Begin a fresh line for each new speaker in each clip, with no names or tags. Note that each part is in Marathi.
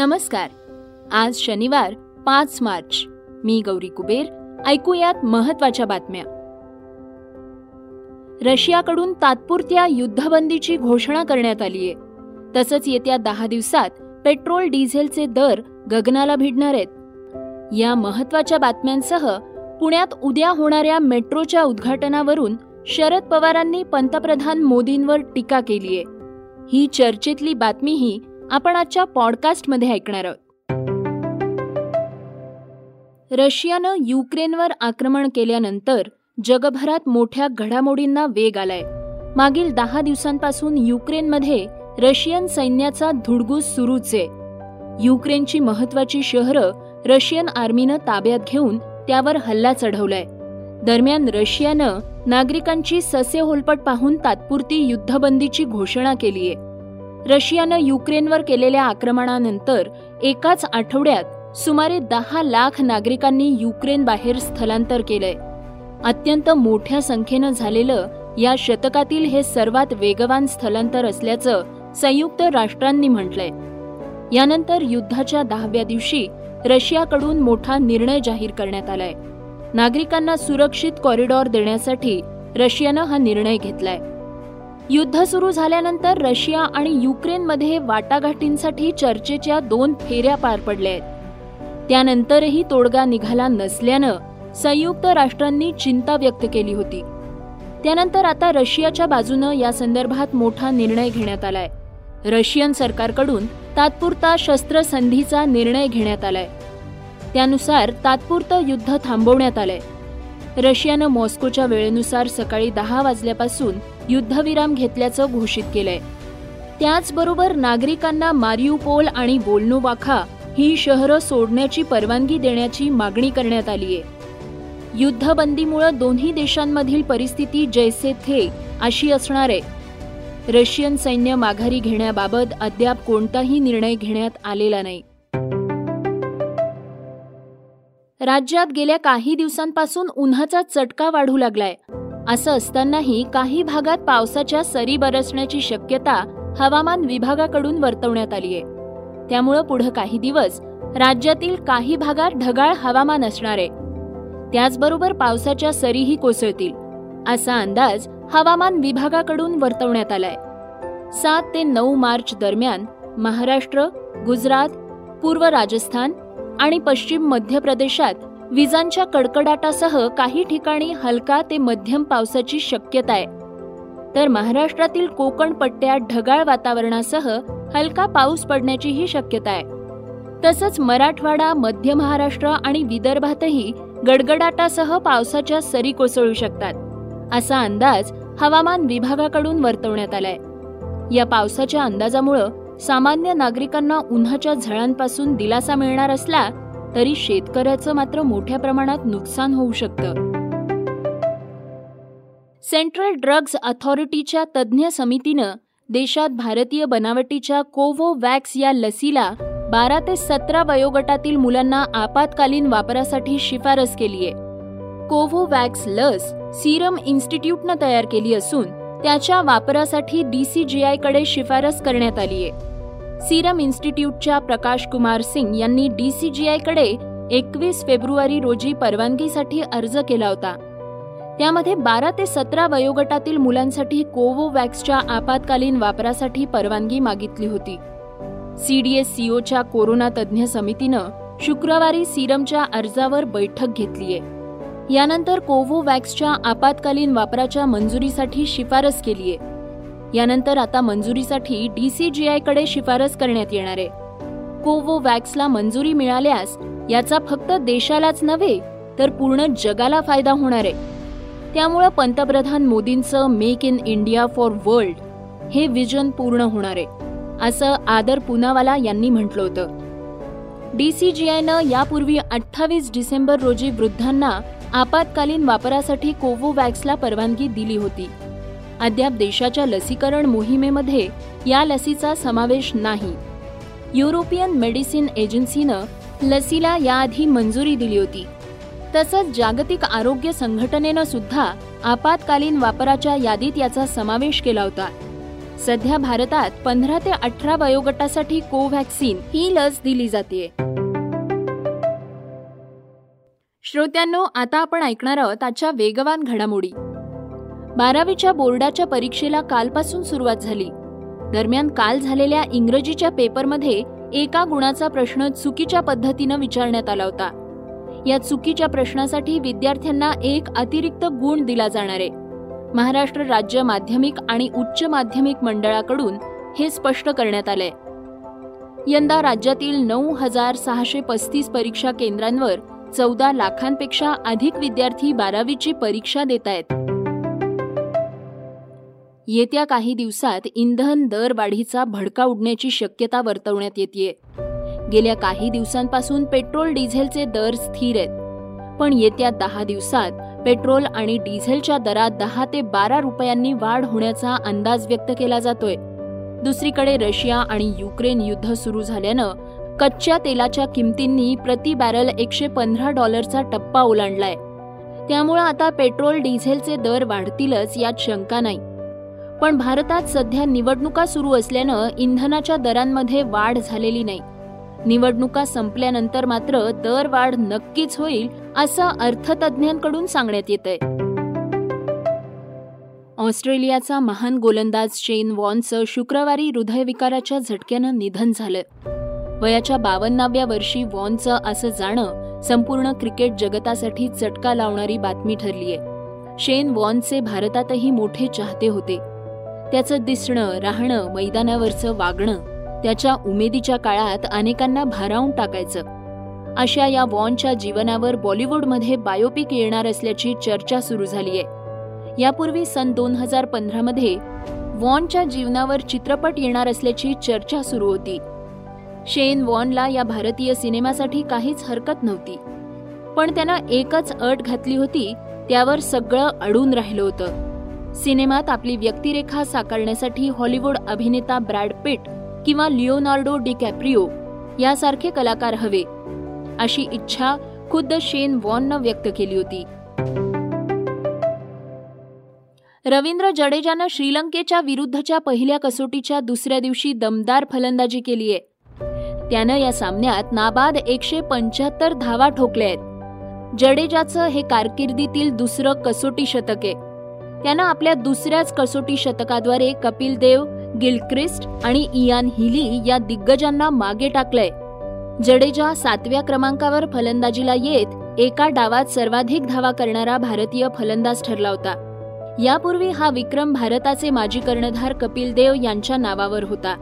नमस्कार. आज शनिवार पाच मार्च. मी गौरी कुबेर ऐकूयात महत्त्वाच्या बातम्या. रशियाकडून तात्पुरत्या युद्धबंदीची घोषणा करण्यात आली आहे. तसंच येत्या दहा दिवसात पेट्रोल डिझेलचे दर गगनाला भिडणार आहेत. या महत्त्वाच्या बातम्यांसह पुण्यात उद्या होणाऱ्या मेट्रोच्या उद्घाटनावरून शरद पवारांनी पंतप्रधान मोदींवर टीका केली आहे. ही चर्चेतली बातमीही आपण आजच्या पॉडकास्टमध्ये ऐकणार आहोत. रशियानं युक्रेनवर आक्रमण केल्यानंतर जगभरात मोठ्या घडामोडींना वेग आलाय. मागील दहा दिवसांपासून युक्रेनमध्ये रशियन सैन्याचा धुडगूस सुरूच आहे. युक्रेनची महत्वाची शहरं रशियन आर्मीनं ताब्यात घेऊन त्यावर हल्ला चढवलाय. दरम्यान रशियानं नागरिकांची ससे होलपट पाहून तात्पुरती युद्धबंदीची घोषणा केलीय. रशियानं युक्रेनवर केलेल्या आक्रमणानंतर एकाच आठवड्यात सुमारे दहा लाख नागरिकांनी युक्रेन बाहेर स्थलांतर केलंय. अत्यंत मोठ्या संख्येनं झालेलं या शतकातील हे सर्वात वेगवान स्थलांतर असल्याचं संयुक्त राष्ट्रांनी म्हटलंय. यानंतर युद्धाच्या दहाव्या दिवशी रशियाकडून मोठा निर्णय जाहीर करण्यात आलाय. नागरिकांना सुरक्षित कॉरिडॉर देण्यासाठी रशियानं हा निर्णय घेतलाय. युद्ध सुरू झाल्यानंतर रशिया आणि युक्रेनमध्ये वाटाघाटींसाठी चर्चेच्या दोन फेऱ्या पार पडल्या आहेत. त्यानंतरही तोडगा निघाला नसल्यानं संयुक्त राष्ट्रांनी चिंता व्यक्त केली होती. त्यानंतर आता रशियाच्या बाजूनं या संदर्भात मोठा निर्णय घेण्यात आलाय. रशियन सरकारकडून तात्पुरता शस्त्रसंधीचा निर्णय घेण्यात आलाय. त्यानुसार तात्पुरतं युद्ध थांबवण्यात आलंय. रशियानं मॉस्कोच्या वेळेनुसार सकाळी दहा वाजल्यापासून युद्धविराम घेतल्याचं घोषित केलंय. त्याचबरोबर नागरिकांना मारियुपोल आणि बोलनोवाखा ही शहरं सोडण्याची परवानगी देण्याची मागणी करण्यात आली आहे युद्धबंदीमुळं दोन्ही देशांमधील परिस्थिती जैसे थे अशी असणार आहे. रशियन सैन्य माघारी घेण्याबाबत अद्याप कोणताही निर्णय घेण्यात आलेला नाही. राज्यात गेल्या काही दिवसांपासून उन्हाचा चटका वाढू लागलाय. असं असतानाही काही भागात पावसाच्या सरी बरसण्याची शक्यता हवामान विभागाकडून वर्तवण्यात आली आहे त्यामुळं पुढं काही दिवस राज्यातील काही भागात ढगाळ हवामान असणार. आहे त्याचबरोबर पावसाच्या सरीही कोसळतील असा अंदाज हवामान विभागाकडून वर्तवण्यात आलाय. सात ते नऊ मार्च दरम्यान महाराष्ट्र गुजरात पूर्व राजस्थान आणि पश्चिम मध्य प्रदेशात विजांच्या कडकडाटासह काही ठिकाणी हलका ते मध्यम पावसाची शक्यता आहे. तर महाराष्ट्रातील कोकण पट्ट्यात ढगाळ वातावरणासह हलका पाऊस पडण्याचीही शक्यता आहे. तसंच मराठवाडा मध्य महाराष्ट्र आणि विदर्भातही गडगडाटासह पावसाच्या सरी कोसळू शकतात असा अंदाज हवामान विभागाकडून वर्तवण्यात आलाय. या पावसाच्या अंदाजामुळं सामान्य नागरिकांना उन्हाच्या झळांपासून दिलासा मिळणार असला तरी शेतकऱ्याचं मात्र मोठ्या प्रमाणात नुकसान होऊ शकतं. सेंट्रल ड्रग्ज अथॉरिटीच्या तज्ज्ञ समितीनं देशात भारतीय बनावटीच्या कोवोवॅक्स या लसीला बारा ते सतरा वयोगटातील मुलांना आपत्कालीन वापरासाठी शिफारस केली आहे कोव्होवॅक्स लस सिरम इन्स्टिट्यूटनं तयार केली असून त्याच्या वापरासाठी डीसीजीआयकडे शिफारस करण्यात आली आहे सीरम इन्स्टिट्यूटच्या प्रकाश कुमार सिंग यांनी डी सी जी आयकडे एकवीस फेब्रुवारी रोजी परवानगीसाठी अर्ज केला होता. त्यामध्ये बारा ते सतरा वयोगटातील मुलांसाठी कोवोवॅक्सच्या आपत्कालीन वापरासाठी परवानगी मागितली होती. सीडीएस सीओच्या कोरोना तज्ज्ञ समितीनं शुक्रवारी सीरमच्या अर्जावर बैठक घेतलीय. यानंतर कोवोवॅक्सच्या आपत्कालीन वापराच्या मंजुरीसाठी शिफारस केलीय. यानंतर आता मंजुरीसाठी डीसीजीआयकडे शिफारस करण्यात येणार आहे. कोवोवॅक्सला मंजुरी मिळाल्यास याचा फक्त देशालाच नव्हे तर पूर्ण जगाला फायदा होणार आहे. त्यामुळं पंतप्रधान मोदींचं make in India for world हे विजन पूर्ण होणार आहे असं आदर पुनावाला यांनी म्हटलं होतं. डीसीजीआयनं यापूर्वी अठ्ठावीस डिसेंबर रोजी वृद्धांना आपत्कालीन वापरासाठी कोवोवॅक्सला परवानगी दिली होती. अद्याप देशाच्या लसीकरण मोहिमेमध्ये या लसीचा समावेश नाही. युरोपियन मेडिसिन एजन्सीनं लसीला याआधी मंजुरी दिली होती. तसंच जागतिक आरोग्य संघटनेनं सुद्धा आपत्कालीन वापराच्या यादीत याचा समावेश केला होता. सध्या भारतात पंधरा ते अठरा वयोगटासाठी कोव्हॅक्सिन ही लस दिली जाते श्रोत्यांनो आता आपण ऐकणार आहोत आजच्या वेगवान घडामोडी. बारावीच्या बोर्डाच्या परीक्षेला कालपासून सुरुवात झाली. दरम्यान काल झालेल्या इंग्रजीच्या पेपरमध्ये एका गुणाचा प्रश्न चुकीच्या पद्धतीनं विचारण्यात आला होता. या चुकीच्या प्रश्नासाठी विद्यार्थ्यांना एक अतिरिक्त गुण दिला जाणार आहे. महाराष्ट्र राज्य माध्यमिक आणि उच्च माध्यमिक मंडळाकडून हे स्पष्ट करण्यात आलंय. यंदा राज्यातील नऊ हजार सहाशे पस्तीस परीक्षा केंद्रांवर चौदा लाखांपेक्षा अधिक विद्यार्थी बारावीची परीक्षा देत आहेत येत्या काही दिवसात इंधन दर वाढीचा भडका उडण्याची शक्यता वर्तवण्यात येते गेल्या काही दिवसांपासून पेट्रोल डिझेलचे दर स्थिर आहेत. पण येत्या दहा दिवसात पेट्रोल आणि डिझेलच्या दरात दहा ते बारा रुपयांनी वाढ होण्याचा अंदाज व्यक्त केला जातोय. दुसरीकडे रशिया आणि युक्रेन युद्ध सुरू झाल्यानं कच्च्या तेलाच्या किमतींनी प्रति बॅरल एकशे पंधरा डॉलरचा टप्पा ओलांडलाय. त्यामुळे आता पेट्रोल डिझेलचे दर वाढतीलच यात शंका नाही. पण भारतात सध्या निवडणुका सुरू असल्यानं इंधनाच्या दरांमध्ये वाढ झालेली नाही. निवडणुका संपल्यानंतर मात्र दरवाढ नक्कीच होईल असं अर्थतज्ज्ञांकडून सांगण्यात येत आहे ऑस्ट्रेलियाचा महान गोलंदाज शेन वॉनचं शुक्रवारी हृदयविकाराच्या झटक्यानं निधन झालं. वयाच्या बावन्नाव्या वर्षी वॉनचं असं जाणं संपूर्ण क्रिकेट जगतासाठी चटका लावणारी बातमी ठरलीय. शेन वॉनचे भारतातही मोठे चाहते होते. त्याचं दिसणं राहणं मैदानावरचं वागणं त्याच्या उमेदीच्या काळात अनेकांना भारावून टाकायचं. अशा या वॉनच्या जीवनावर बॉलिवूडमध्ये बायोपिक येणार असल्याची चर्चा सुरू झालीय. यापूर्वी सन दोन हजार पंधरामध्ये वॉनच्या जीवनावर चित्रपट येणार असल्याची चर्चा सुरू होती. शेन वॉनला या भारतीय सिनेमासाठी काहीच हरकत नव्हती. पण त्यानं एकच अट घातली होती त्यावर सगळं अडून राहिलं होतं. सिनेमात आपली व्यक्तिरेखा साकारण्यासाठी हॉलिवूड अभिनेता ब्रॅड पिट किंवा लिओनार्डो डिकॅप्रिओ यासारखे कलाकार हवे. अशी इच्छा खुद्द शेन वॉननं व्यक्त केली होती. रवींद्र जडेजानं श्रीलंकेच्या विरुद्धच्या पहिल्या कसोटीच्या दुसऱ्या दिवशी दमदार फलंदाजी केलीय त्यानं या सामन्यात नाबाद एकशे पंच्याहत्तर धावा ठोकल्या आहेत. जडेजाचं हे कारकिर्दीतील दुसरं कसोटी शतक आहे. त्यानं आपल्या दुसऱ्याच कसोटी शतकाद्वारे कपिल देव गिलक्रिस्ट आणि इयान हिली या दिग्गजांना मागे टाकलंय. जडेजा सातव्या क्रमांकावर फलंदाजीला येत एका डावात सर्वाधिक धावा करणारा भारतीय फलंदाज ठरला होता. यापूर्वी हा विक्रम भारताचे माजी कर्णधार कपिल देव यांच्या नावावर होता.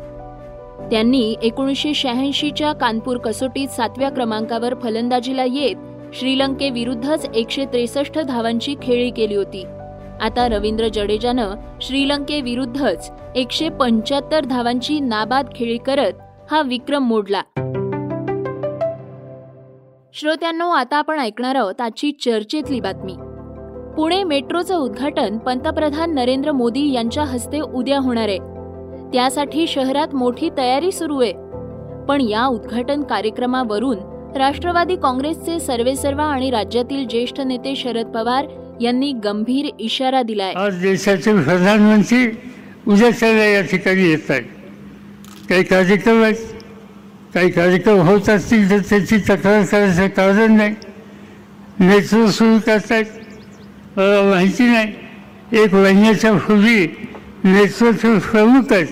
त्यांनी एकोणीसशे शहाऐंशीच्या कानपूर कसोटीत सातव्या क्रमांकावर फलंदाजीला येत श्रीलंकेविरुद्धच एकशे त्रेसष्ट धावांची खेळी केली होती. आता रवींद्र जडेजानं श्रीलंकेविरुद्धच एकशे पंच्याहत्तर धावांची नाबाद खेळी करत हा विक्रम मोडला. श्रोत्यांनो आता आपण ऐकणार आहोत आजची चर्चेतली बातमी. पुणे मेट्रोचं उद्घाटन पंतप्रधान नरेंद्र मोदी यांच्या हस्ते उद्या होणार आहे. त्यासाठी शहरात मोठी तयारी सुरू आहे. पण या उद्घाटन कार्यक्रमावरून राष्ट्रवादी काँग्रेसचे सर्वेसर्वा आणि राज्यातील ज्येष्ठ नेते शरद पवार यांनी गंभीर इशारा दिलाय.
आज देशाचे प्रधानमंत्री उद्या या ठिकाणी येत आहेत. काही कार्यक्रम आहेत. काही कार्यक्रम होत असतील तर त्याची तक्रार करायचं कारण नाही. मेट्रो सुरू करतायत. मला माहिती नाही. एक महिन्याच्या पूर्वी मेट्रोचे प्रमुख आहेत.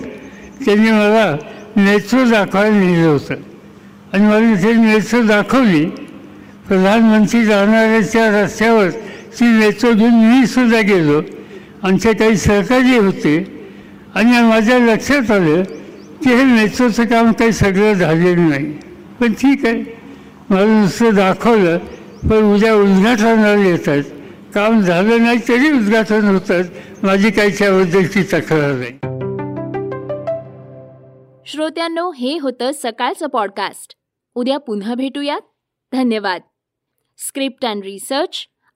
त्यांनी मला मेट्रो दाखवायला नेलं होतं. आणि मला ते मेट्रो दाखवली. प्रधानमंत्री जाणाऱ्याच्या रस्त्यावर ती वेचो घेऊन मी सुद्धा गेलो. आमचे काही सहकारी होते आणि माझ्या लक्षात आलं की हे मेट्रोचं काम काही सगळं झालेलं नाही. पण ठीक आहे. मला नुसतं दाखवलं पण उद्या उद्घाटनाला येतात. काम झालं नाही तरी उद्घाटन होतात. माझी काही त्याबद्दलची तक्रार नाही.
श्रोत्यांनो हे होतं सकाळचं पॉडकास्ट उद्या पुन्हा भेटूयात. धन्यवाद. Script and research